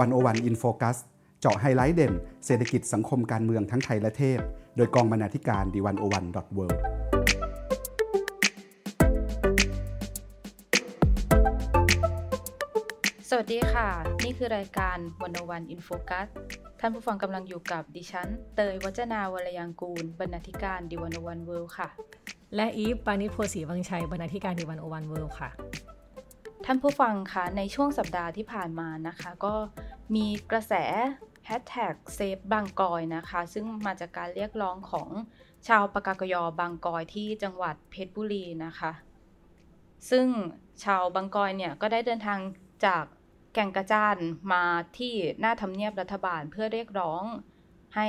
101 In Focus เจาะไฮไลท์เด่น เศรษฐกิจสังคมการเมืองทั้งไทยและเทศ โดยกองบรรณาธิการ The 101 dot worldสวัสดีค่ะ นี่คือรายการ101 In Focus ท่านผู้ฟังกำลังอยู่กับดิฉัน เตย วจนาวรรลยางกูร บรรณาธิการ The 101 World ค่ะ และอีฟปาณิส โพธิ์ศรีวังชัย บรรณาธิการ The 101 World ค่ะ ท่านผู้ฟังคะในช่วงสัปดาห์ที่ผ่านมานะคะ ก็มีกระแสแฮชแท็กเซฟบางกอยนะคะ ซึ่งมาจากการเรียกร้องของชาวปากากยอบางกอยที่จังหวัดเพชรบุรีนะคะ ซึ่งชาวบางกอยเนี่ยก็ได้เดินทางจากแก่งกระจานมาที่หน้าทำเนียบรัฐบาลเพื่อเรียกร้อง ให้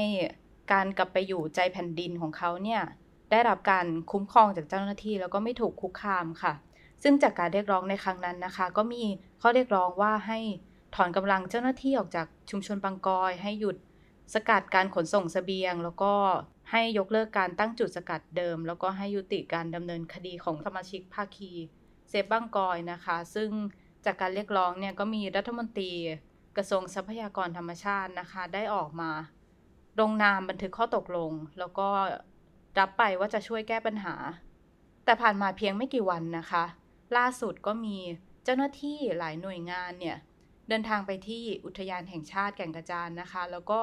การกลับไปอยู่ใจแผ่นดินของเขาเนี่ยได้รับการคุ้มครองจากเจ้าหน้าที่แล้วก็ไม่ถูกคุกคามค่ะ ซึ่งจากการเรียกร้องในครั้งนั้นนะคะ ก็มีข้อเรียกร้องว่าให้ถอนกำลังเจ้าหน้าที่ออกจากชุมชนบางกอย ให้หยุดสกัดการขนส่งสเสบียง แล้วก็ให้ยกเลิกการตั้งจุดสกัดเดิม แล้วก็ให้ยุติการดำเนินคดีของสมาชิกภาคีเซฟบางกอยนะคะ ซึ่งจากการเรียกร้องเนี่ยก็มีรัฐมนตรีกระทรวงทรัพยากรธรรมชาตินะคะ ได้ออกมาลงนามบันทึกข้อตกลง แล้วก็รับไปว่าจะช่วยแก้ปัญหา แต่ผ่านมาเพียงไม่กี่วันนะคะ ล่าสุดก็มีเจ้าหน้าที่หลายหน่วยงานเนี่ยเดินทางไปที่อุทยานแห่งชาติแก่งกระจานนะคะ แล้วก็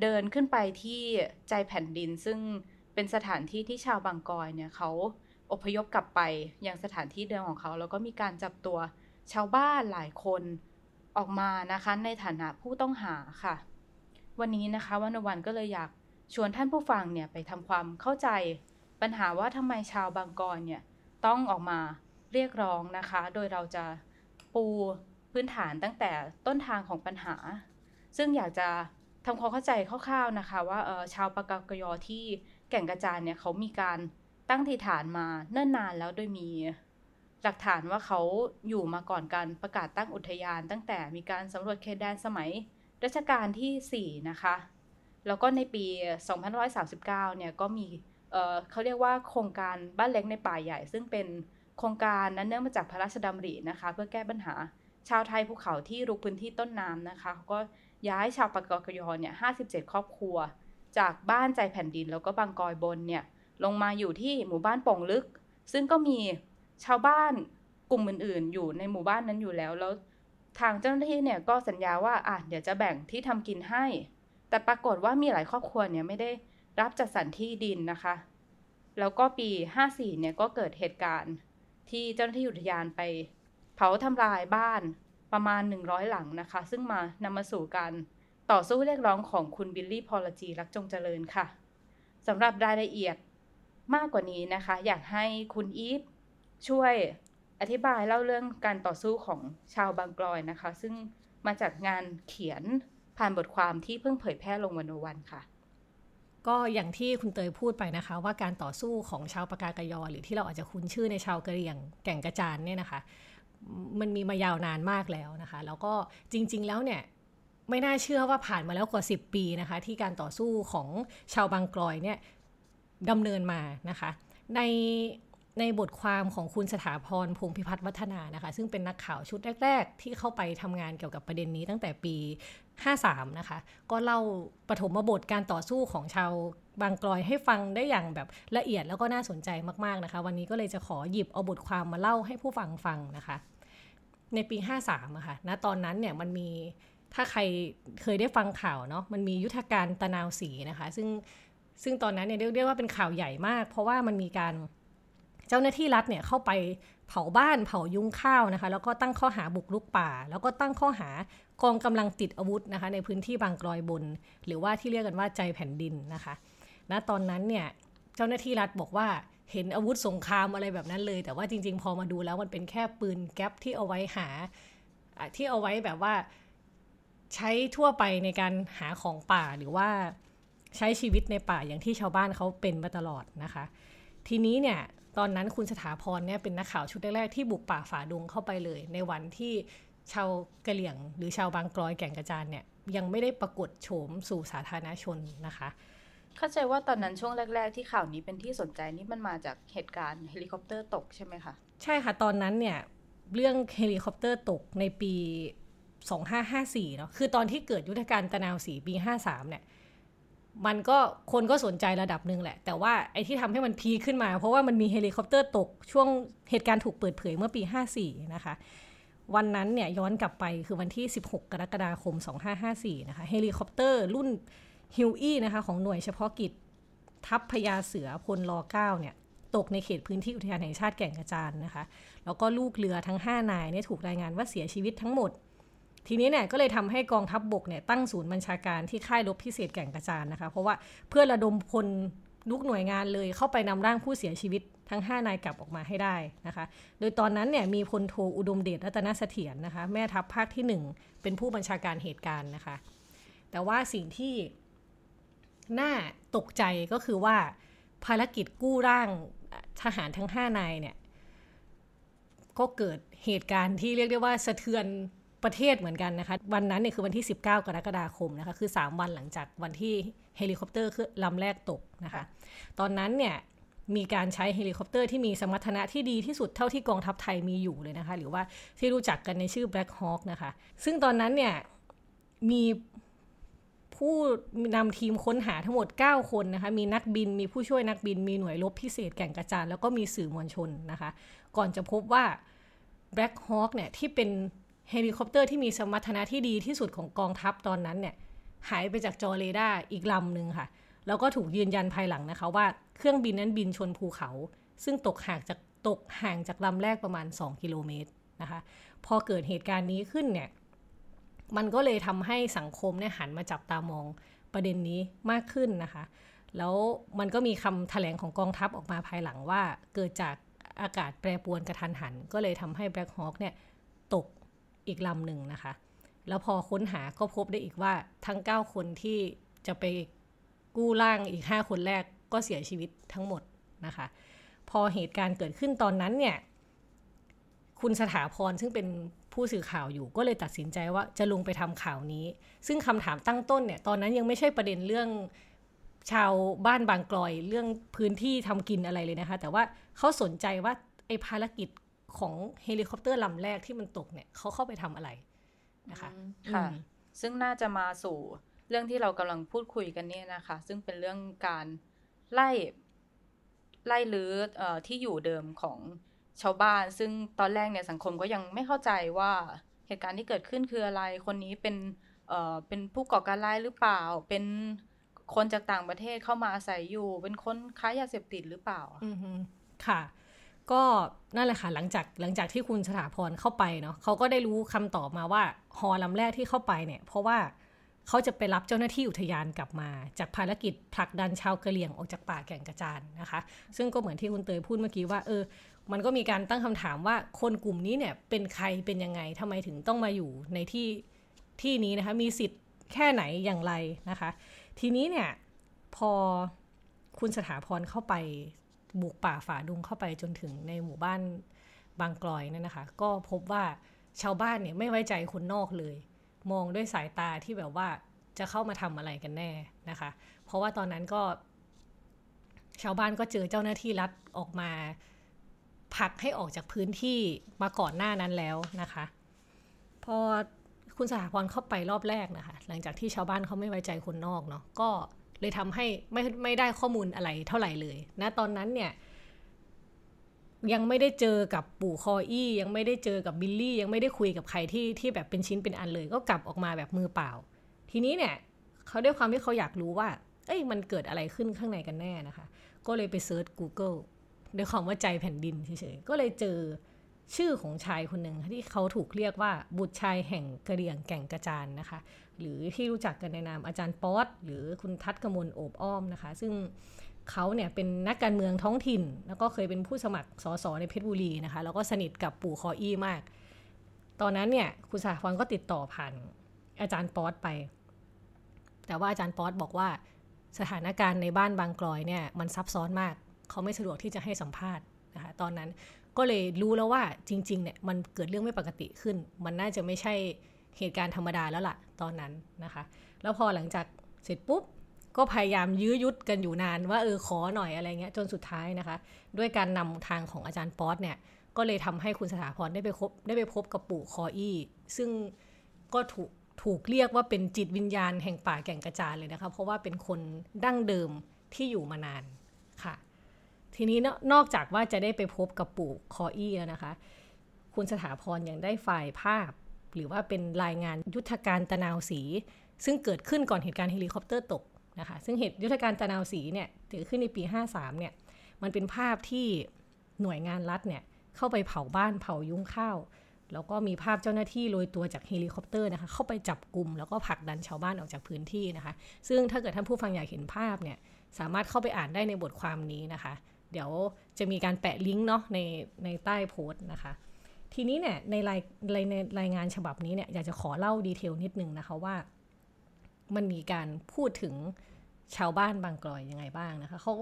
เดินขึ้นไปที่ใจแผ่นดิน ซึ่งเป็นสถานที่ที่ชาวบางกอยเนี่ยเขาอพยพกลับไปยังสถานที่เดิมของเขา แล้วก็มีการจับตัวชาวบ้านหลายคนออกมานะคะในฐานะผู้ต้องหาค่ะ วันนี้นะคะวันวันก็เลยอยากชวนท่านผู้ฟังเนี่ยไปทำความเข้าใจปัญหาว่าทำไมชาวบางกอยเนี่ยต้องออกมา เรียกร้องนะคะ โดยเราจะปูพื้นฐานตั้งแต่ต้นทางของปัญหา ซึ่งอยากจะทำความเข้าใจคร่าวๆนะคะ ว่าชาวปากากยอที่แก่งกระจานเนี่ยเขามีการตั้งที่ฐานมาเนิ่นนานแล้วโดยมีหลักฐานว่าเขาอยู่มาก่อนการประกาศตั้งอุทยาน ตั้งแต่มีการสำรวจเขตแดนสมัยรัชกาลที่ 4 นะคะ แล้วก็ในปี 2539 เนี่ยก็มีเเขาเรียกว่าโครงการบ้านเล็กในป่าใหญ่ ซึ่งเป็น โครงการนั้นเนื่องมาจากพระราชดำรินะคะ เพื่อแก้ปัญหาชาวไทยภูเขาที่รุกพื้นที่ต้นน้ำนะคะเขาก็ย้ายชาวปากกยอเนี่ยห้าสิบเจ็ดครอบครัว จากบ้านใจแผ่นดินแล้วก็บางกอยบนเนี่ยลงมาอยู่ที่หมู่บ้านป่งลึก ซึ่งก็มีชาวบ้านกลุ่มอื่น ๆ อยู่ในหมู่บ้านนั้นอยู่แล้วแล้วทางเจ้าหน้าที่เนี่ยก็สัญญาว่าอะเดี๋ยวจะแบ่งที่ทำกินให้ แต่ปรากฏว่ามีหลายครอบครัวเนี่ยไม่ได้รับจัดสรรที่ดินนะคะ แล้วก็ปี 54เนี่ยก็เกิดเหตุการณ์ ที่เจ้าหน้าที่อุทยานไป เผาทำลายบ้านประมาณ 100 หลังนะคะ ซึ่งมานำมาสู่การต่อสู้เรียกร้องของคุณบิลลี่พอลจีรักจงเจริญค่ะสำหรับรายละเอียดมากกว่านี้นะคะ อยากให้คุณอีฟช่วยอธิบายเล่าเรื่องการต่อสู้ของชาวบางกลอยนะคะ ซึ่งมาจากงานเขียนผ่านบทความที่เพิ่งเผยแพร่ลงวันโนวันค่ะ ก็อย่างที่คุณเตยพูดไปนะคะ ว่าการต่อสู้ของชาวปากากยอ หรือที่เราอาจจะคุ้นชื่อในชาวกะเหรี่ยงแก่งกระจานเนี่ยนะคะ มันมีมายาวนานมากแล้วนะคะ แล้วก็จริง ๆ แล้วเนี่ยไม่น่าเชื่อว่าผ่านมาแล้วกว่า 10 ปีนะคะ ที่การต่อสู้ของชาวบางกลอยเนี่ยดำเนินมานะคะ ใน ในบทความของคุณสถาพรพงพิพัฒน์วัฒนานะคะ ซึ่งเป็นนักข่าวชุดแรก ๆ ที่เข้าไปทำงานเกี่ยวกับประเด็นนี้ตั้งแต่ปี 53 นะคะ ก็เล่าปฐมบทการต่อสู้ของชาวบางกลอยให้ฟังได้อย่างแบบละเอียดแล้วก็น่าสนใจมาก ๆ นะคะ วันนี้ก็เลยจะขอหยิบเอาบทความมาเล่าให้ผู้ฟังฟังนะคะ ในปี 53อะคะ่ะณตอนนั้นเนี่ยมันมีถ้าใครเคยได้ฟังข่าวเนาะมันมียุทธการตะนาวสีนะคะ ซึ่งซึ่งตอนนั้นเนี่ยเรียกว่าเป็นข่าวใหญ่มาก เพราะว่ามันมีการ เจ้าหน้าที่รัฐเนี่ยเข้าไปเผาบ้านเผายุ้งข้าวนะคะ แล้วก็ตั้งข้อหาบุกรุกป่า แล้วก็ตั้งข้อหากองกำลังติดอาวุธนะคะ ในพื้นที่บางกลอยบน หรือว่าที่เรียกกันว่าใจแผ่นดินนะคะณตอนนั้นเนี่ยเจ้าหน้าที่รัฐบอกว่าเห็นอาวุธสงครามอะไรแบบนั้นเลย แต่ว่าจริง ๆ พอมาดูแล้วมันเป็นแค่ปืนแก๊ปที่เอาไว้หาที่เอาไว้แบบว่าใช้ทั่วไปในการหาของป่าหรือว่าใช้ชีวิตในป่าอย่างที่ชาวบ้านเขาเป็นมาตลอดนะคะ ทีนี้เนี่ย ตอนนั้นคุณสถาพรเนี่ยเป็นนักข่าวชุดแรกๆที่บุกป่าฝ่าดงเข้าไปเลย ในวันที่ชาวกะเหลี่ยง หรือชาวบางกลอยแก่งกระจานเนี่ยยังไม่ได้ปรากฏโฉมสู่สาธารณชนนะคะ เข้าใจว่าตอนนั้นช่วงแรก ๆ ที่ข่าวนี้เป็นที่สนใจนี่มันมาจากเหตุการณ์เฮลิคอปเตอร์ตกใช่ไหมคะใช่ค่ะ ตอนนั้นเนี่ยเรื่องเฮลิคอปเตอร์ตกในปี 2554เนาะคือตอนที่เกิดยุทธการตะนาวศรีปี 53เนี่ย มันก็คนก็สนใจระดับหนึ่งแหละ แต่ว่าไอ้ที่ทำให้มัน peak ขึ้นมา เพราะว่ามันมีเฮลิคอปเตอร์ตกช่วงเหตุการณ์ถูกเปิดเผยเมื่อปี 54 นะคะ วันนั้นเนี่ยย้อนกลับไปคือวันที่ 16 กรกฎาคม 2554 นะคะ เฮลิคอปเตอร์รุ่น Huey นะคะของหน่วยเฉพาะกิจทัพพญาเสือพลร9เนี่ยตกในเขตพื้นที่อุทยานแห่งชาติแก่งกระจานนะคะ แล้วก็ลูกเรือทั้ง 5 นายเนี่ยถูกรายงานว่าเสียชีวิตทั้งหมด ทีนี้เนี่ยก็เลยทำให้กองทัพบกเนี่ยตั้งศูนย์บัญชาการที่ค่ายรบพิเศษแก่งกระจานนะคะ เพราะว่าเพื่อระดมพลทุกหน่วยงานเลยเข้าไปนำร่างผู้เสียชีวิตทั้ง 5 นายกลับออกมาให้ได้นะคะ โดยตอนนั้นเนี่ยมีพลโทอุดมเดชรัตนเสถียรนะคะ แม่ทัพภาคที่ 1 เป็นผู้บัญชาการเหตุการณ์นะคะ แต่ว่าสิ่งที่น่าตกใจก็คือว่าภารกิจกู้ร่างทหารทั้ง 5 นายเนี่ยก็เกิดเหตุการณ์ที่เรียกได้ว่าสะเทือน ประเทศเหมือนกันนะคะ วันนั้นเนี่ยคือวันที่ 19 กรกฎาคมนะคะ คือ 3 วันหลังจากวันที่เฮลิคอปเตอร์คือลำแรกตกนะคะ ตอนนั้นเนี่ยมีการใช้เฮลิคอปเตอร์ที่มีสมรรถนะที่ดีที่สุดเท่าที่กองทัพไทยมีอยู่เลยนะคะ หรือว่าที่รู้จักกันในชื่อ Black Hawk นะคะ ซึ่งตอนนั้นเนี่ยมีผู้นำทีมค้นหาทั้งหมด 9 คนนะคะ มีนักบิน มีผู้ช่วยนักบิน มีหน่วยรบพิเศษแก่งกระจานแล้วก็มีสื่อมวลชนนะคะ ก่อนจะพบว่า Black Hawk เนี่ยที่เป็น เฮลิคอปเตอร์ที่มีสมรรถนะที่ดีที่สุดของกองทัพตอนนั้นเนี่ยหายไปจากจอเรดาร์อีกลำหนึ่งค่ะ แล้วก็ถูกยืนยันภายหลังนะคะว่าเครื่องบินนั้นบินชนภูเขา ซึ่งตกห่างจากตกห่างจากลำแรกประมาณ 2 กิโลเมตรนะคะ พอเกิดเหตุการณ์นี้ขึ้นเนี่ย มันก็เลยทำให้สังคมเนี่ยหันมาจับตามองประเด็นนี้มากขึ้นนะคะ แล้วมันก็มีคำแถลงของกองทัพออกมาภายหลังว่า เกิดจากอากาศแปรปรวนกระทันหัน ก็เลยทำให้ Black Hawk เนี่ย อีกลำหนึ่งนะคะ แล้วพอค้นหาก็พบได้อีกว่าทั้ง 9 คนที่จะไปกู้ร่างอีก 5 คนแรกก็เสียชีวิตทั้งหมดนะคะ พอเหตุการณ์เกิดขึ้นตอนนั้นเนี่ย คุณสถาพรซึ่งเป็นผู้สื่อข่าวอยู่ก็เลยตัดสินใจว่าจะลงไปทำข่าวนี้ ซึ่งคำถามตั้งต้นเนี่ยตอนนั้นยังไม่ใช่ประเด็นเรื่องชาวบ้านบางกลอยเรื่องพื้นที่ทำกินอะไรเลยนะคะ แต่ว่าเขาสนใจว่าไอ้ภารกิจ ของเฮลิคอปเตอร์ลำแรกที่มันตกเนี่ยเขาเข้าไปทำอะไรนะคะค่ะ ซึ่งน่าจะมาสู่เรื่องที่เรากำลังพูดคุยกันเนี่ยนะคะ ซึ่งเป็นเรื่องการไล่ไล่ลื้ออที่อยู่เดิมของชาวบ้าน ซึ่งตอนแรกเนี่ยสังคมก็ยังไม่เข้าใจว่าเหตุการณ์ที่เกิดขึ้นคืออะไร คนนี้เป็นเอ่อเป็นผู้ก่อการร้ายหรือเปล่า เป็นคนจากต่างประเทศเข้ามาอาศัยอยู่ เป็นคนค้ายาเสพติดหรือเปล่า อือค่ะ ก็นั่นแหละค่ะหลังจากหลังจากที่คุณสถาพรเข้าไปเนาะเขาก็ได้รู้คำตอบมาว่าฮอลำแรกที่เข้าไปเนี่ย เพราะว่าเขาจะไปรับเจ้าหน้าที่อุทยานกลับมา จากภารกิจผลักดันชาวกะเหรี่ยงออกจากป่าแก่งกระจานนะคะ ซึ่งก็เหมือนที่คุณเตยพูดเมื่อกี้ว่า เออ มันก็มีการตั้งคำถามว่าคนกลุ่มนี้เนี่ยเป็นใครเป็นยังไงทำไมถึงต้องมาอยู่ในที่ที่นี้นะคะ มีสิทธิ์แค่ไหนอย่างไรนะคะ ทีนี้เนี่ยพอคุณสถาพรเข้าไป บุกป่าฝ่าดงเข้าไปจนถึงในหมู่บ้านบางกลอยนั่นนะคะ ก็พบว่าชาวบ้านเนี่ยไม่ไว้ใจคนนอกเลย มองด้วยสายตาที่แบบว่าจะเข้ามาทำอะไรกันแน่นะคะ เพราะว่าตอนนั้นก็ ชาวบ้านก็เจอเจ้าหน้าที่รัฐออกมาผลักให้ออกจากพื้นที่มาก่อนหน้านั้นแล้วนะคะ พอคุณสถาพรเข้าไปรอบแรกนะคะ หลังจากที่ชาวบ้านเขาไม่ไว้ใจคนนอกเนาะก็ เลยทำให้ไม่ไม่ได้ข้อมูลอะไรเท่าไหร่เลยนะตอนนั้นเนี่ยยังไม่ได้เจอกับปู่คออี้ ยังไม่ได้เจอกับบิลลี่ ยังไม่ได้คุยกับใครที่ที่แบบเป็นชิ้นเป็นอันเลย ก็กลับออกมาแบบมือเปล่า ทีนี้เนี่ยเขาด้วยความที่เขาอยากรู้ว่า เอ้ยมันเกิดอะไรขึ้นข้างในกันแน่นะคะ ก็เลยไป search Google ด้วยความว่าใจแผ่นดินเฉยๆก็เลยเจอชื่อของชายคนหนึ่งที่เขาถูกเรียกว่าบุตรชายแห่งกะเหรี่ยงแก่งกระจานนะคะ หรือที่รู้จักกันในนามอาจารย์ป๊อตหรือคุณทัศกมลโอบอ้อมนะคะ ซึ่งเขาเนี่ยเป็นนักการเมืองท้องถิ่น แล้วก็เคยเป็นผู้สมัครสสในเพชรบุรีนะคะ แล้วก็สนิทกับปู่คออี้มาก ตอนนั้นเนี่ยคุณสาฟอนก็ติดต่อผ่านอาจารย์ป๊อตไป แต่ว่าอาจารย์ป๊อตบอกว่าสถานการณ์ในบ้านบางกลอยเนี่ยมันซับซ้อนมาก เขาไม่สะดวกที่จะให้สัมภาษณ์นะคะตอนนั้นก็เลยรู้แล้วว่าจริงๆเนี่ยมันเกิดเรื่องไม่ปกติขึ้น มันน่าจะไม่ใช่ เหตุการณ์ธรรมดาแล้วล่ะตอนนั้นนะคะ แล้วพอหลังจากเสร็จปุ๊บก็พยายามยื้อยุดกันอยู่นานว่าเออขอหน่อยอะไรเงี้ยจนสุดท้ายนะคะ ด้วยการนำทางของอาจารย์ป๊อตเนี่ยก็เลยทำให้คุณสถาพรได้ไปพบได้ไปพบกับปู่คออี้ซึ่งก็ถูกถูกเรียกว่าเป็นจิตวิญญาณแห่งป่าแก่งกระจานเลยนะคะเพราะว่าเป็นคนดั้งเดิมที่อยู่มานานค่ะ ทีนี้นอกจากว่าจะได้ไปพบกับปู่คออี้แล้วนะคะ คุณสถาพรยังได้ไฟล์ภาพ หรือว่าเป็นรายงานยุทธการตะนาวศรี ซึ่งเกิดขึ้นก่อนเหตุการณ์เฮลิคอปเตอร์ตกนะคะซึ่งเหตุยุทธการตะนาวศรีเนี่ยเกิดขึ้นในปี 53เนี่ยมันเป็นภาพที่หน่วยงานรัฐเนี่ยเข้าไปเผาบ้านเผายุ้งข้าว แล้วก็มีภาพเจ้าหน้าที่โรยตัวจากเฮลิคอปเตอร์นะคะเข้าไปจับกลุ่มแล้วก็ผลักดันชาวบ้านออกจากพื้นที่นะคะซึ่งถ้าเกิดท่านผู้ฟังอยากเห็นภาพเนี่ยสามารถเข้าไปอ่านได้ในบทความนี้นะคะ เดี๋ยวจะมีการแปะลิงก์เนาะในในใต้โพสต์นะคะ ทีนี้เนี่ยในรายในรายงานฉบับนี้เนี่ยอยากจะขอเล่าดีเทลนิดนึงนะคะว่า มันมีการพูดถึงชาวบ้านบางกลอยยังไงบ้างนะคะเขา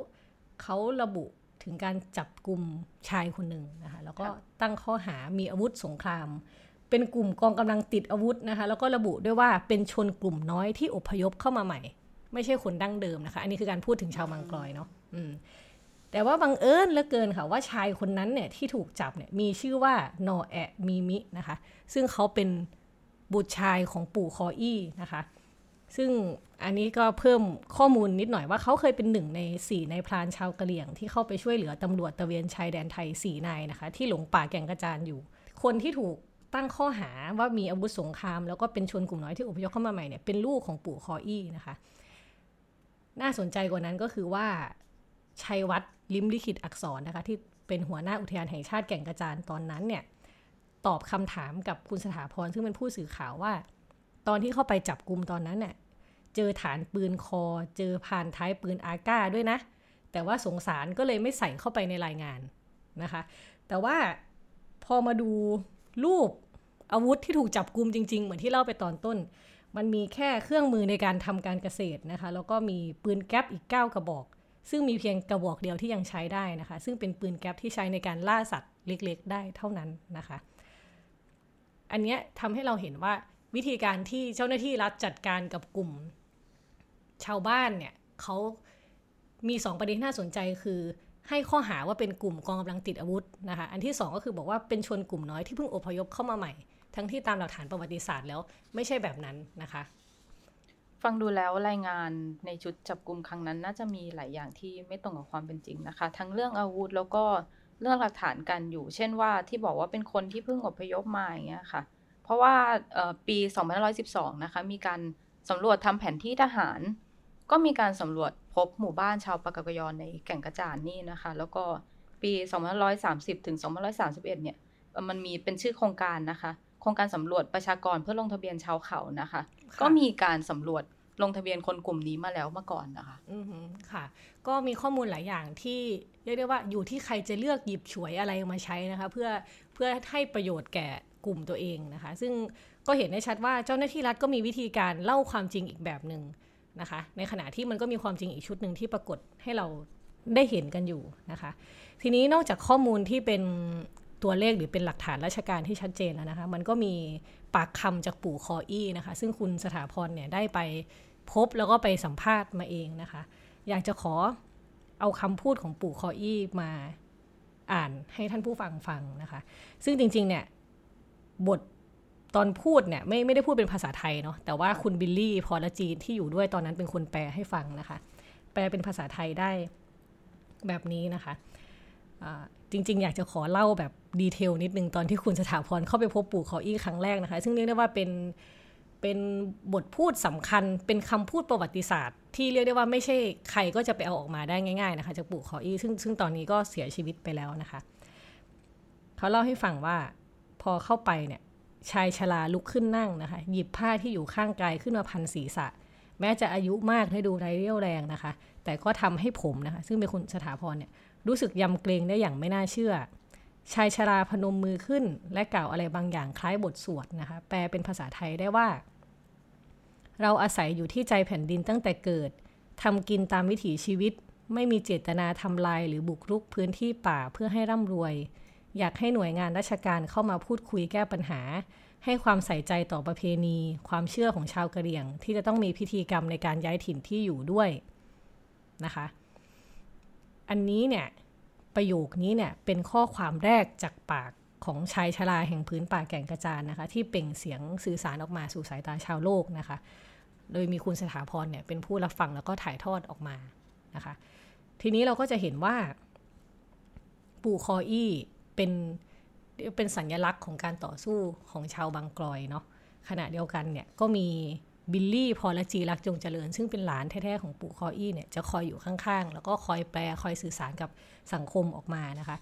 เขาระบุถึงการจับกลุ่มชายคนหนึ่งนะคะแล้วก็ตั้งข้อหามีอาวุธสงคราม เป็นกลุ่มกองกำลังติดอาวุธนะคะแล้วก็ระบุด้วยว่าเป็นชนกลุ่มน้อยที่อพยพเข้ามาใหม่ ไม่ใช่คนดั้งเดิมนะคะ อันนี้คือการพูดถึงชาวบางกลอยเนาะ แต่ว่าบังเอิญเหลือเกินค่ะว่าชายคนนั้นเนี่ยที่ถูกจับเนี่ยมีชื่อว่านอแอะมีมินะคะ ซึ่งเขาเป็นบุตรชายของปู่คออี้นะคะ ซึ่งอันนี้ก็เพิ่มข้อมูลนิดหน่อยว่าเขาเคยเป็นหนึ่งในสี่ในพรานชาวกะเหรี่ยง ที่เข้าไปช่วยเหลือตำรวจตะเวนชายแดนไทยสี่นายนะคะ ที่หลงป่าแก่งกระจานอยู่ คนที่ถูกตั้งข้อหาว่ามีอาวุธสงคราม แล้วก็เป็นชนกลุ่มน้อยที่อพยพเข้ามาใหม่เนี่ยเป็นลูกของปู่คออี้นะคะ น่าสนใจกว่านั้นก็คือว่าชัยวัฒน์ ลิมลิขิตอักษรนะคะ ที่เป็นหัวหน้าอุทยานแห่งชาติแก่งกระจานตอนนั้นเนี่ย ตอบคำถามกับคุณสถาพรซึ่งเป็นผู้สื่อข่าวว่า ตอนที่เข้าไปจับกลุ่มตอนนั้นเนี่ยเจอฐานปืนคอ เจอผ่านท้ายปืนอาก้าด้วยนะ แต่ว่าสงสารก็เลยไม่ใส่เข้าไปในรายงานนะคะ แต่ว่าพอมาดูรูปอาวุธที่ถูกจับกลุ่มจริง ๆ เหมือนที่เล่าไปตอนต้น มันมีแค่เครื่องมือในการทำการเกษตรนะคะ แล้วก็มีปืนแก๊ปอีก 9 กระบอก ซึ่งมีเพียงกระบอกเดียวที่ยังใช้ได้นะคะ ซึ่งเป็นปืนแก๊ปที่ใช้ในการล่าสัตว์เล็กๆ ได้เท่านั้นนะคะ อันนี้ทำให้เราเห็นว่าวิธีการที่เจ้าหน้าที่รัฐจัดการกับกลุ่ม ชาวบ้านเนี่ยเขามีสองประเด็นน่าสนใจคือให้ข้อหาว่าเป็นกลุ่มกองกำลังติดอาวุธนะคะ อันที่สองก็คือบอกว่าเป็นชนกลุ่มน้อยที่เพิ่งอพยพเข้ามาใหม่ ทั้งที่ตามหลักฐานประวัติศาสตร์แล้วไม่ใช่แบบนั้นนะคะ ฟังดูแล้วรายงานในชุดจับกลุ่มครั้งนั้นน่าจะมีหลายอย่างที่ไม่ตรงกับความเป็นจริงนะคะ ทั้งเรื่องอาวุธแล้วก็เรื่องหลักฐานกันอยู่ เช่นว่าที่บอกว่าเป็นคนที่เพิ่งอพยพมาอย่างเงี้ยค่ะ เพราะว่าปี2512นะคะมีการสำรวจทำแผนที่ทหาร ก็มีการสำรวจพบหมู่บ้านชาวปากกยอนในแก่งกระจานนี่นะคะ แล้วก็ปี2530ถึง2531เนี่ยมันมีเป็นชื่อโครงการนะคะ รงการสำรวจประชากรเพื่อลงทะเบียนชาวเขานะคะ ก็มีการสำรวจลงทะเบียนคนกลุ่มนี้มาแล้วเมื่อก่อนนะคะ อือค่ะ ก็มีข้อมูลหลายอย่างที่เรียกได้ว่าอยู่ที่ใครจะเลือกหยิบฉวยอะไรมาใช้นะคะ เพื่อเพื่อให้ประโยชน์แก่กลุ่มตัวเองนะคะ ซึ่งก็เห็นได้ชัดว่าเจ้าหน้าที่รัฐก็มีวิธีการเล่าความจริงอีกแบบหนึ่งนะคะ ในขณะที่มันก็มีความจริงอีกชุดหนึ่งที่ปรากฏให้เราได้เห็นกันอยู่นะคะ ทีนี้นอกจากข้อมูลที่เป็น ตัวเลขหรือเป็นหลักฐานราชการที่ชัดเจนนะคะ มันก็มีปากคำจากปู่คออี้นะคะ ซึ่งคุณสถาพรเนี่ยได้ไปพบแล้วก็ไปสัมภาษณ์มาเองนะคะ อยากจะขอเอาคำพูดของปู่คออี้มาอ่านให้ท่านผู้ฟังฟังนะคะ ซึ่งจริงๆเนี่ยบทตอนพูดเนี่ยไม่ไม่ได้พูดเป็นภาษาไทยเนาะแต่ว่าคุณบิลลี่พอลจีนที่อยู่ด้วยตอนนั้นเป็นคนแปลให้ฟังนะคะ แปลเป็นภาษาไทยได้แบบนี้นะคะ จริง ๆ อยากจะขอเล่าแบบดีเทลนิดนึงตอนที่คุณสถาพรเข้าไปพบปู่ขออี้ครั้งแรกนะคะ ซึ่งเรียกได้ว่าเป็นเป็นบทพูดสำคัญเป็นคำพูดประวัติศาสตร์ ที่เรียกได้ว่าไม่ใช่ใครก็จะไปเอาออกมาได้ง่าย ๆ นะคะจากปู่ขออี้ซึ่งซึ่งตอนนี้ก็เสียชีวิตไปแล้วนะคะ เขาเล่าให้ฟังว่าพอเข้าไปเนี่ยชายชราลุกขึ้นนั่งนะคะ หยิบผ้าที่อยู่ข้างกายขึ้นมาพันศีรษะ แม้จะอายุมากให้ดูไรเรี่ยวแรงนะคะ แต่ก็ทำให้ผมนะคะ ซึ่งเป็นคุณสถาพรเนี่ย รู้สึกยำเกรงได้อย่างไม่น่าเชื่อ ชายชราพนมมือขึ้น และกล่าวอะไรบางอย่างคล้ายบทสวดนะคะ แปลเป็นภาษาไทยได้ว่า เราอาศัยอยู่ที่ใจแผ่นดินตั้งแต่เกิดทำกินตามวิถีชีวิต ไม่มีเจตนาทำลายหรือบุกรุกพื้นที่ป่าเพื่อให้ร่ำรวย อยากให้หน่วยงานราชการเข้ามาพูดคุยแก้ปัญหา ให้ความใส่ใจต่อประเพณี ความเชื่อของชาวกะเหรี่ยง ที่จะต้องมีพิธีกรรมในการย้ายถิ่นที่อยู่ด้วยนะคะ อันนี้เนี่ยประโยคนี้เนี่ยเป็นข้อความแรกจากปากของชายชราแห่งพื้นป่าแก่งกระจานนะคะ ที่เปล่งเสียงสื่อสารออกมาสู่สายตาชาวโลกนะคะ โดยมีคุณสถาพรเนี่ยเป็นผู้รับฟังแล้วก็ถ่ายทอดออกมานะคะ ทีนี้เราก็จะเห็นว่าปู่คออี้เป็นเป็นสัญลักษณ์ของการต่อสู้ของชาวบางกลอยเนาะขณะเดียวกันเนี่ยก็มี บิลลี่พอลจีรักจงเจริญ ซึ่งเป็นหลานแท้ๆของปู่คออี้เนี่ยจะคอยอยู่ข้างๆ แล้วก็คอยแปลคอยสื่อสารกับสังคมออกมานะคะ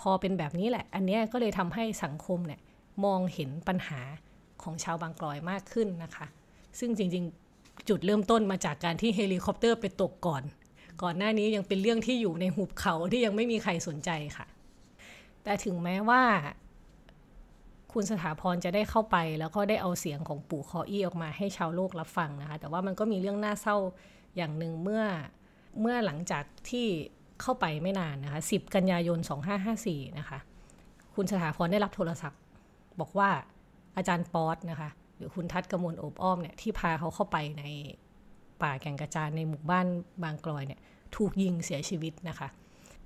พอเป็นแบบนี้แหละ อันนี้ก็เลยทำให้สังคมเนี่ยมองเห็นปัญหาของชาวบางกลอยมากขึ้นนะคะ ซึ่งจริงๆจุดเริ่มต้นมาจากการที่เฮลิคอปเตอร์ไปตกก่อน ก่อนหน้านี้ยังเป็นเรื่องที่อยู่ในหุบเขาที่ยังไม่มีใครสนใจค่ะ แต่ถึงแม้ว่า คุณสถาพรจะได้เข้าไป แล้วก็ได้เอาเสียงของปู่คออี้ออกมาให้ชาวโลกรับฟังนะคะ แต่ว่ามันก็มีเรื่องน่าเศร้าอย่างหนึ่งเมื่อเมื่อหลังจากที่เข้าไปไม่นานนะคะ 10 กันยายน 2554 นะคะ คุณสถาพรได้รับโทรศัพท์ บอกว่าอาจารย์ป๊อตนะคะ หรือคุณทัศกมลโอบอ้อมเนี่ยที่พาเขาเข้าไปในป่าแก่งกระจานในหมู่บ้านบางกลอยเนี่ยถูกยิงเสียชีวิตนะคะ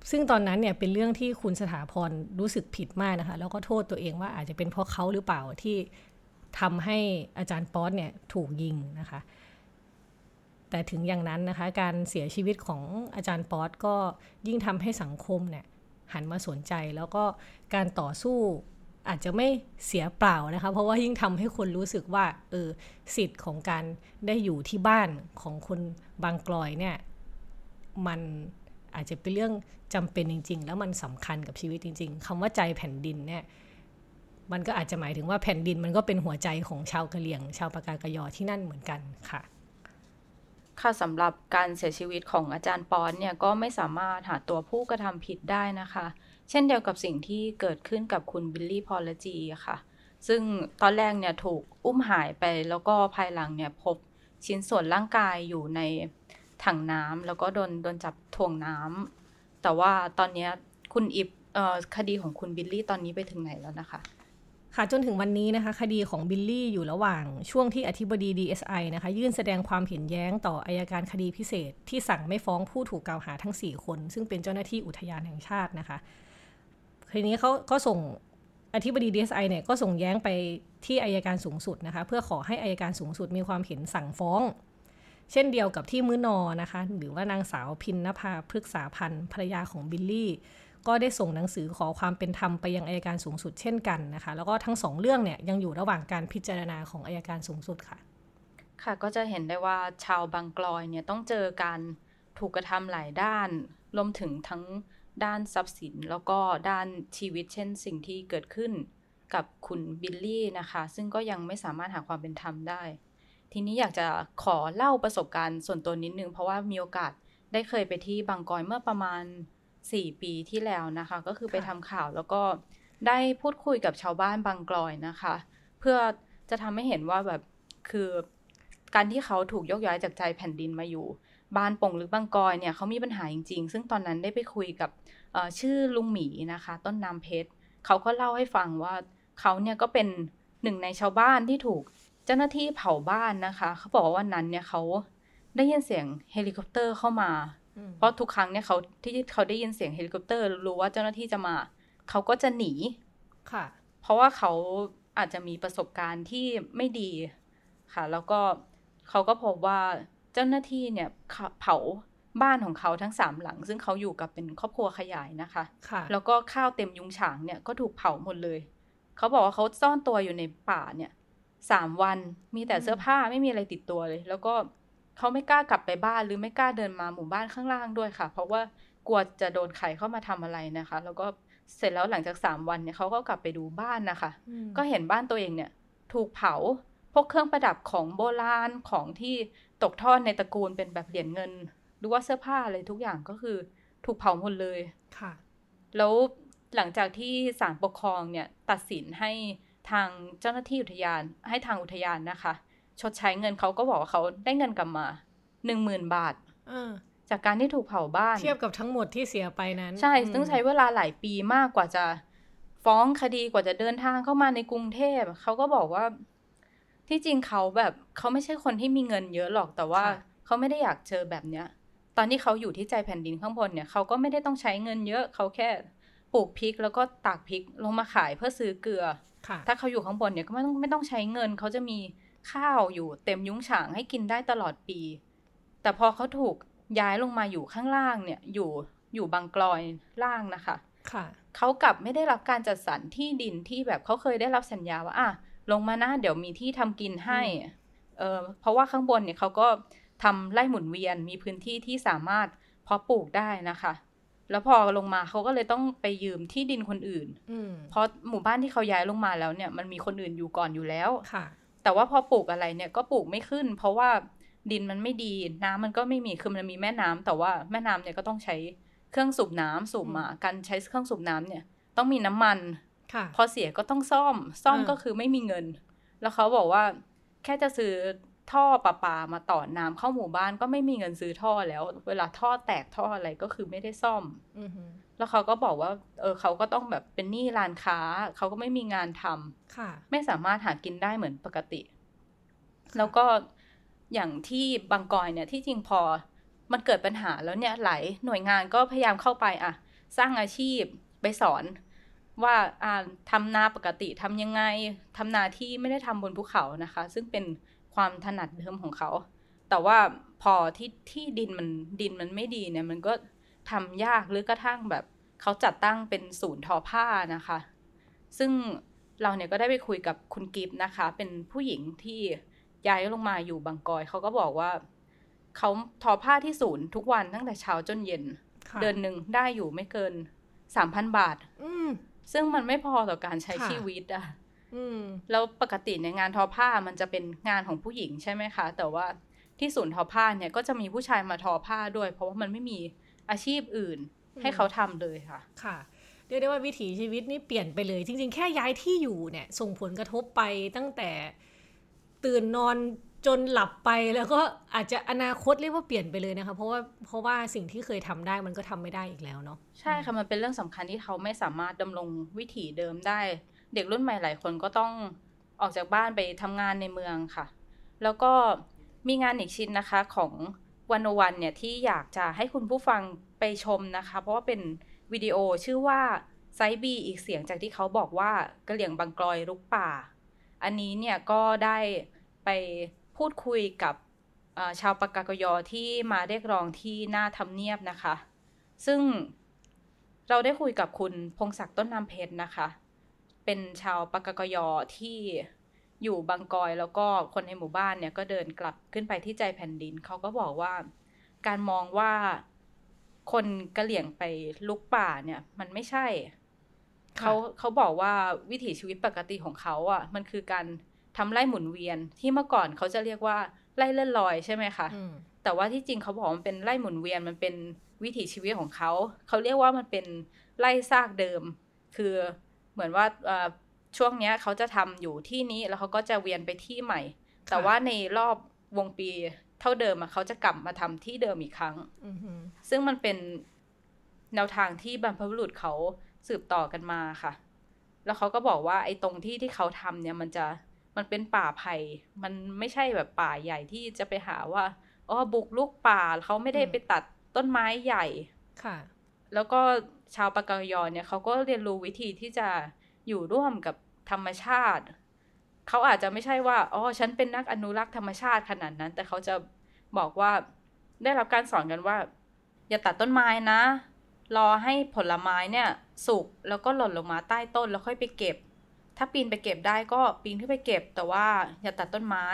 ซึ่งตอนนั้นเนี่ยเป็นเรื่องที่คุณสถาพรรู้สึกผิดมากนะคะ แล้วก็โทษตัวเองว่าอาจจะเป็นเพราะเขาหรือเปล่าที่ทำให้อาจารย์ป๊อตเนี่ยถูกยิงนะคะ แต่ถึงอย่างนั้นนะคะ การเสียชีวิตของอาจารย์ป๊อตก็ยิ่งทำให้สังคมเนี่ยหันมาสนใจแล้วก็การต่อสู้อาจจะไม่เสียเปล่านะคะ เพราะว่ายิ่งทำให้คนรู้สึกว่าเออสิทธิ์ของการได้อยู่ที่บ้านของคนบางกลอยเนี่ยมัน อาจจะเป็นเรื่องจำเป็นจริง ๆ แล้วมันสำคัญกับชีวิตจริง ๆคำว่าใจแผ่นดินเนี่ยมันก็อาจจะหมายถึงว่าแผ่นดินมันก็เป็นหัวใจของชาวกะเหรี่ยง ชาวปากากยอที่นั่นเหมือนกันค่ะ ค่ะสำหรับการเสียชีวิตของอาจารย์ปอนเนี่ยก็ไม่สามารถหาตัวผู้กระทำผิดได้นะคะ เช่นเดียวกับสิ่งที่เกิดขึ้นกับคุณบิลลี่พอลจีค่ะ ซึ่งตอนแรกเนี่ยถูกอุ้มหายไปแล้วก็ภายหลังเนี่ยพบชิ้นส่วนร่างกายอยู่ใน ถังน้ำแล้วก็โดนโดนจับถ่วงน้ำแต่ว่าตอนนี้คุณอิบคดีของคุณบิลลี่ตอนนี้ไปถึงไหนแล้วนะคะ ค่ะจนถึงวันนี้นะคะ คดีของบิลลี่อยู่ระหว่างช่วงที่อธิบดี DSI นะคะ ยื่นแสดงความเห็นแย้งต่ออัยการคดีพิเศษ ที่สั่งไม่ฟ้องผู้ถูกกล่าวหาทั้ง 4 คน ซึ่งเป็นเจ้าหน้าที่อุทยานแห่งชาตินะคะทีนี้เขาก็ส่งอธิบดี DSI เนี่ยก็ส่งแย้งไปที่อัยการสูงสุดนะคะ เพื่อขอให้อัยการสูงสุดมีความเห็นสั่งฟ้อง เช่นเดียวกับที่มื้อนอนะคะ หรือว่านางสาวพิณนภาพฤกษาพรรณภรรยาของบิลลี่ ก็ได้ส่งหนังสือขอความเป็นธรรมไปยังอายการสูงสุดเช่นกันนะคะ แล้วก็ทั้งสองเรื่องเนี่ยยังอยู่ระหว่างการพิจารณาของอายการสูงสุดค่ะ ค่ะก็จะเห็นได้ว่าชาวบางกลอยเนี่ยต้องเจอการถูกกระทำหลายด้านรวมถึงทั้งด้านทรัพย์สินแล้วก็ด้านชีวิตเช่นสิ่งที่เกิดขึ้นกับคุณบิลลี่นะคะ ซึ่งก็ยังไม่สามารถหาความเป็นธรรมได้ ทีนี้อยากจะขอเล่าประสบการณ์ส่วนตัวนิดนึง เพราะว่ามีโอกาสได้เคยไปที่บางกอยเมื่อประมาณ 4 ปีที่แล้วนะคะ ก็คือไปทำข่าวแล้วก็ได้พูดคุยกับชาวบ้านบางกลอยนะคะ เพื่อจะทำให้เห็นว่าแบบคือการที่เขาถูกยกย้ายจากใจแผ่นดินมาอยู่ บ้านป่งหรือบางกอยเนี่ยเขามีปัญหาจริงๆ ซึ่งตอนนั้นได้ไปคุยกับชื่อลุงหมีนะคะ ต้นน้ำเพชรเขาก็เล่าให้ฟังว่าเขาเนี่ยก็เป็นหนึ่งในชาวบ้านที่ถูก จ้าหน้าที่เผาบ้านนะคะ เขาบอกว่าวันนั้นเนี่ยเขาได้ยินเสียงเฮลิคอปเตอร์เข้ามา เพราะทุกครั้งเนี่ยเขาที่เขาได้ยินเสียงเฮลิคอปเตอร์ รู้ว่าเจ้าหน้าที่จะมา เขาก็จะหนีค่ะ เพราะว่าเขาอาจจะมีประสบการณ์ที่ไม่ดีค่ะ แล้วก็เขาก็พบว่าเจ้าหน้าที่เนี่ยเผาบ้านของเขาทั้งสามหลัง ซึ่งเขาอยู่กับเป็นครอบครัวขยายนะคะค่ะแล้วก็ข้าวเต็มยุ้งฉางเนี่ยก็ถูกเผาหมดเลย เขาบอกว่าเขาซ่อนตัวอยู่ในป่าเนี่ย สามวันมีแต่เสื้อผ้าไม่มีอะไรติดตัวเลย แล้วก็เขาไม่กล้ากลับไปบ้านหรือไม่กล้าเดินมาหมู่บ้านข้างล่างด้วยค่ะ เพราะว่ากลัวจะโดนไข่เข้ามาทำอะไรนะคะ แล้วก็เสร็จแล้วหลังจากสามวันเนี่ยเขาก็กลับไปดูบ้านนะคะ ก็เห็นบ้านตัวเองเนี่ย ถูกเผาพวกเครื่องประดับของโบราณของที่ตกทอดในตระกูลเป็นแบบเหรียญเงิน หรือว่าเสื้อผ้าอะไรทุกอย่างก็คือ ถูกเผาหมดเลยค่ะ แล้วหลังจากที่ศาลปกครองเนี่ย ตัดสินให้ ทางเจ้าหน้าที่อุทยาน ให้ทางอุทยานนะคะ ชดใช้เงินเขาก็บอกว่าเขาได้เงินกลับมาหนึ่งหมื่นบาทจากการที่ถูกเผาบ้าน เทียบกับทั้งหมดที่เสียไปนั้น ใช่ต้องใช้เวลาหลายปีมากกว่าจะฟ้องคดีกว่าจะเดินทางเข้ามาในกรุงเทพเขาก็บอกว่า ที่จริงเขาแบบเขาไม่ใช่คนที่มีเงินเยอะหรอกแต่ว่าเขาไม่ได้อยากเจอแบบเนี้ย ตอนที่เขาอยู่ที่ใจแผ่นดินข้างบนเนี่ยเขาก็ไม่ได้ต้องใช้เงินเยอะเขาแค่ปลูกพริกแล้วก็ตากพริกลงมาขายเพื่อซื้อเกลือค่ะ ถ้าเขาอยู่ข้างบนเนี่ยก็ไม่ต้องไม่ต้องใช้เงิน เขาจะมีข้าวอยู่เต็มยุ้งฉางให้กินได้ตลอดปี แต่พอเขาถูกย้ายลงมาอยู่ข้างล่างเนี่ยอยู่อยู่บางกลอยล่างนะคะค่ะเขากลับไม่ได้รับการจัดสรรที่ดินที่แบบเขาเคยได้รับสัญญาว่าอะลงมานะเดี๋ยวมีที่ทำกินให้เออเพราะว่าข้างบนเนี่ยเขาก็ทำไร่หมุนเวียนมีพื้นที่ที่สามารถเพาะปลูกได้นะคะ แล้วพอลงมาเขาก็เลยต้องไปยืมที่ดินคนอื่นอืมเพราะหมู่บ้านที่เขาย้ายลงมาแล้วเนี่ยมันมีคนอื่นอยู่ก่อนอยู่แล้วค่ะ แต่ว่าพอปลูกอะไรเนี่ยก็ปลูกไม่ขึ้น เพราะว่าดินมันไม่ดีน้ำมันก็ไม่มีคือมันมีแม่น้ำแต่ว่าแม่น้ำเนี่ยก็ต้องใช้เครื่องสูบน้ำสูบมาการใช้เครื่องสูบน้ำเนี่ย ต้องมีน้ำมันค่ะพอเสียก็ต้องซ่อม ซ่อมอ่าก็คือไม่มีเงิน แล้วเขาบอกว่าแค่จะซื้อ ท่อประปามาต่อน้ำเข้าหมู่บ้านก็ไม่มีเงินซื้อท่อแล้ว เวลาท่อแตกท่ออะไรก็คือไม่ได้ซ่อมอือหือแล้วเขาก็บอกว่า เออเขาก็ต้องแบบเป็นหนี้ร้านค้า เขาก็ไม่มีงานทำค่ะ ไม่สามารถหากินได้เหมือนปกติ แล้วก็อย่างที่บางกอยเนี่ยที่จริงพอมันเกิดปัญหาแล้วเนี่ยหลายหน่วยงานก็พยายามเข้าไปอะ สร้างอาชีพไปสอนว่าอ่าทำนาปกติทำยังไงทำนาที่ไม่ได้ทำบนภูเขานะคะ ซึ่งเป็น ความถนัดเดิมของเขา แต่ว่าพอที่ที่ดินมันดินมันไม่ดีเนี่ย มันก็ทำยากหรือกระทั่งแบบเขาจัดตั้งเป็นศูนย์ทอผ้านะคะ ซึ่งเราเนี่ยก็ได้ไปคุยกับคุณกิฟต์นะคะ เป็นผู้หญิงที่ย้ายลงมาอยู่บางกอย เขาก็บอกว่าเขาทอผ้าที่ศูนย์ทุกวันตั้งแต่เช้าจนเย็นค่ะเดือนหนึ่งได้อยู่ไม่เกินสามพันบาท อืมซึ่งมันไม่พอต่อการใช้ค่ะชีวิตอะอืม แล้วปกติในยงานทอผ้ามันจะเป็นงานของผู้หญิงใช่ไหมคะ แต่ว่าที่ศูนย์ทอผ้าเนี่ยก็จะมีผู้ชายมาทอผ้าด้วย เพราะว่ามันไม่มีอาชีพอื่นอืมให้เขาทำเลยค่ะ ค่ะเรียกได้ว่าวิถีชีวิตนี่เปลี่ยนไปเลย จริง ๆ แค่ย้ายที่อยู่เนี่ย ส่งผลกระทบไปตั้งแต่ตื่นนอนจนหลับไปแล้วก็อาจจะอนาคตเรียกว่าเปลี่ยนไปเลยนะคะ เพราะว่าเพราะว่าสิ่งที่เคยทำได้มันก็ทำไม่ได้อีกแล้วเนาะใช่ค่ะมันเป็นเรื่องสำคัญที่เขาไม่สามารถดำรงวิถีเดิมได้ เด็กรุ่นใหม่หลายคนก็ต้องออกจากบ้านไปทำงานในเมืองค่ะ แล้วก็มีงานอีกชิ้นนะคะของวันวันเนี่ยที่อยากจะให้คุณผู้ฟังไปชมนะคะ เพราะว่าเป็นวิดีโอชื่อว่าไซบีอีกเสียงจากที่เขาบอกว่ากระเหลี่ยงบางกลอยลุกป่า อันนี้เนี่ยก็ได้ไปพูดคุยกับชาวปากากยอที่มาเรียกร้องที่หน้าทำเนียบนะคะ ซึ่งเราได้คุยกับคุณพงศักดิ์ต้นน้ำเพชรนะคะ เป็นชาวปากากยอที่อยู่บางกอยแล้วก็คนในหมู่บ้านเนี่ยก็เดินกลับขึ้นไปที่ใจแผ่นดิน เขาก็บอกว่า การมองว่าคนกะเหลี่ยงไปลุกป่าเนี่ย มันไม่ใช่ค่ะเขาเขาบอกว่าวิถีชีวิตปกติของเขาอะ่ะ มันคือการทำไร่หมุนเวียนที่เมื่อก่อนเขาจะเรียกว่าไร่เลื่อนลอยใช่ไหมคะอืมแต่ว่าที่จริงเขาบอกว่ามันเป็นไร่หมุนเวียนมันเป็นวิถีชีวิตของเขา เขาเรียกว่ามันเป็นไร่ซากเดิม คือ เหมือนว่าเอ่อช่วงเนี้ยเขาจะทำอยู่ที่นี้แล้วเขาก็จะเวียนไปที่ใหม่ แต่ว่าในรอบวงปีเท่าเดิมอะเขาจะกลับมาทำที่เดิมอีกครั้งอือหือซึ่งมันเป็นแนวทางที่บรรพบุรุษเขาสืบต่อกันมาค่ะ แล้วเขาก็บอกว่าไอ้ตรงที่ที่เขาทำเนี่ยมันจะมันเป็นป่าไผ่มันไม่ใช่แบบป่าใหญ่ที่จะไปหาว่าอ๋อบุกลุกป่าเขาไม่ได้ไปตัดต้นไม้ใหญ่ค่ะ แล้วก็ชาวปากายอเนี่ยเขาก็เรียนรู้วิธีที่จะอยู่ร่วมกับธรรมชาติ เขาอาจจะไม่ใช่ว่าอ๋อฉันเป็นนักอนุรักษ์ธรรมชาติขนาดนั้น แต่เขาจะบอกว่าได้รับการสอนกันว่า อย่าตัดต้นไม้นะ รอให้ผลไม้เนี่ยสุกแล้วก็หล่นลงมาใต้ต้นแล้วค่อยไปเก็บ ถ้าปีนไปเก็บได้ก็ปีนขึ้นไปเก็บ แต่ว่าอย่าตัดต้นไม้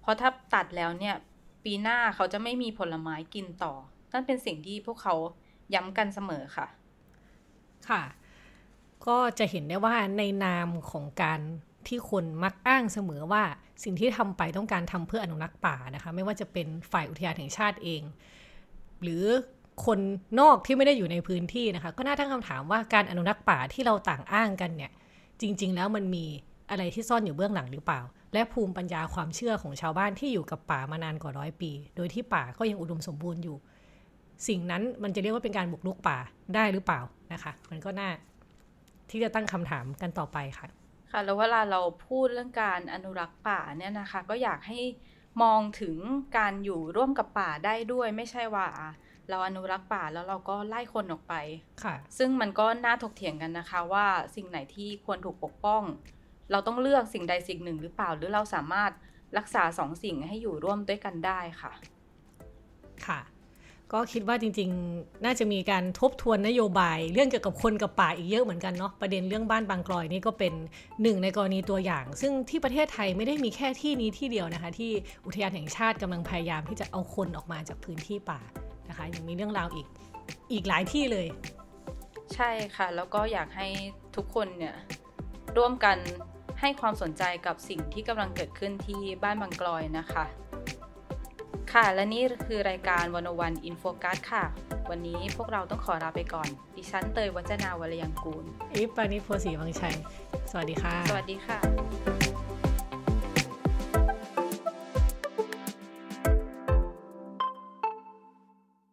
เพราะถ้าตัดแล้วเนี่ย ปีหน้าเขาจะไม่มีผลไม้กินต่อ นั่นเป็นสิ่งที่พวกเขา ย้ำกันเสมอค่ะ ค่ะ ก็จะเห็นได้ว่าในนามของการที่คนมักอ้างเสมอว่าสิ่งที่ทำไปต้องการทำเพื่ออนุรักษ์ป่านะคะ ไม่ว่าจะเป็นฝ่ายอุทยานแห่งชาติเอง หรือคนนอกที่ไม่ได้อยู่ในพื้นที่นะคะ ก็น่าตั้งคำถามว่าการอนุรักษ์ป่าที่เราต่างอ้างกันเนี่ย จริง ๆ แล้วมันมีอะไรที่ซ่อนอยู่เบื้องหลังหรือเปล่า และภูมิปัญญาความเชื่อของชาวบ้านที่อยู่กับป่ามานานกว่าร้อยปี โดยที่ป่าก็ยังอุดมสมบูรณ์อยู่ สิ่งนั้นมันจะเรียกว่าเป็นการบุกรุกป่าได้หรือเปล่านะคะ มันก็น่าที่จะตั้งคำถามกันต่อไปค่ะ ค่ะแล้วเวลาเราพูดเรื่องการอนุรักษ์ป่าเนี่ยนะคะ ก็อยากให้มองถึงการอยู่ร่วมกับป่าได้ด้วย ไม่ใช่ว่าอะเราอนุรักษ์ป่าแล้วเราก็ไล่คนออกไปค่ะ ซึ่งมันก็น่าถกเถียงกันนะคะว่าสิ่งไหนที่ควรถูกปกป้อง เราต้องเลือกสิ่งใดสิ่งหนึ่งหรือเปล่า หรือเราสามารถรักษาสองสิ่งให้อยู่ร่วมด้วยกันได้ค่ะ ค่ะ ก็คิดว่าจริงๆ น่าจะมีการทบทวนนโยบาย เรื่องเกี่ยวกับคนกับป่าอีกเยอะเหมือนกันเนาะประเด็นเรื่องบ้านบางกลอยนี่ก็เป็นหนึ่งในกรณีตัวอย่าง ซึ่งที่ประเทศไทยไม่ได้มีแค่ที่นี้ที่เดียวนะคะ ที่อุทยานแห่งชาติกำลังพยายามที่จะเอาคนออกมาจากพื้นที่ป่านะคะยังมีเรื่องราวอีกอีกหลายที่เลย ใช่ค่ะ แล้วก็อยากให้ทุกคนเนี่ยร่วมกันให้ความสนใจกับสิ่งที่กำลังเกิดขึ้นที่บ้านบางกลอยนะคะ ค่ะ และนี่คือรายการวันวันอินโฟกัสค่ะ วันนี้พวกเราต้องขอลาไปก่อน ดิฉันเตยวัจนาวรยังกูล อิปปานิโพสีวังชัย สวัสดีค่ะ สวัสดีค่ะ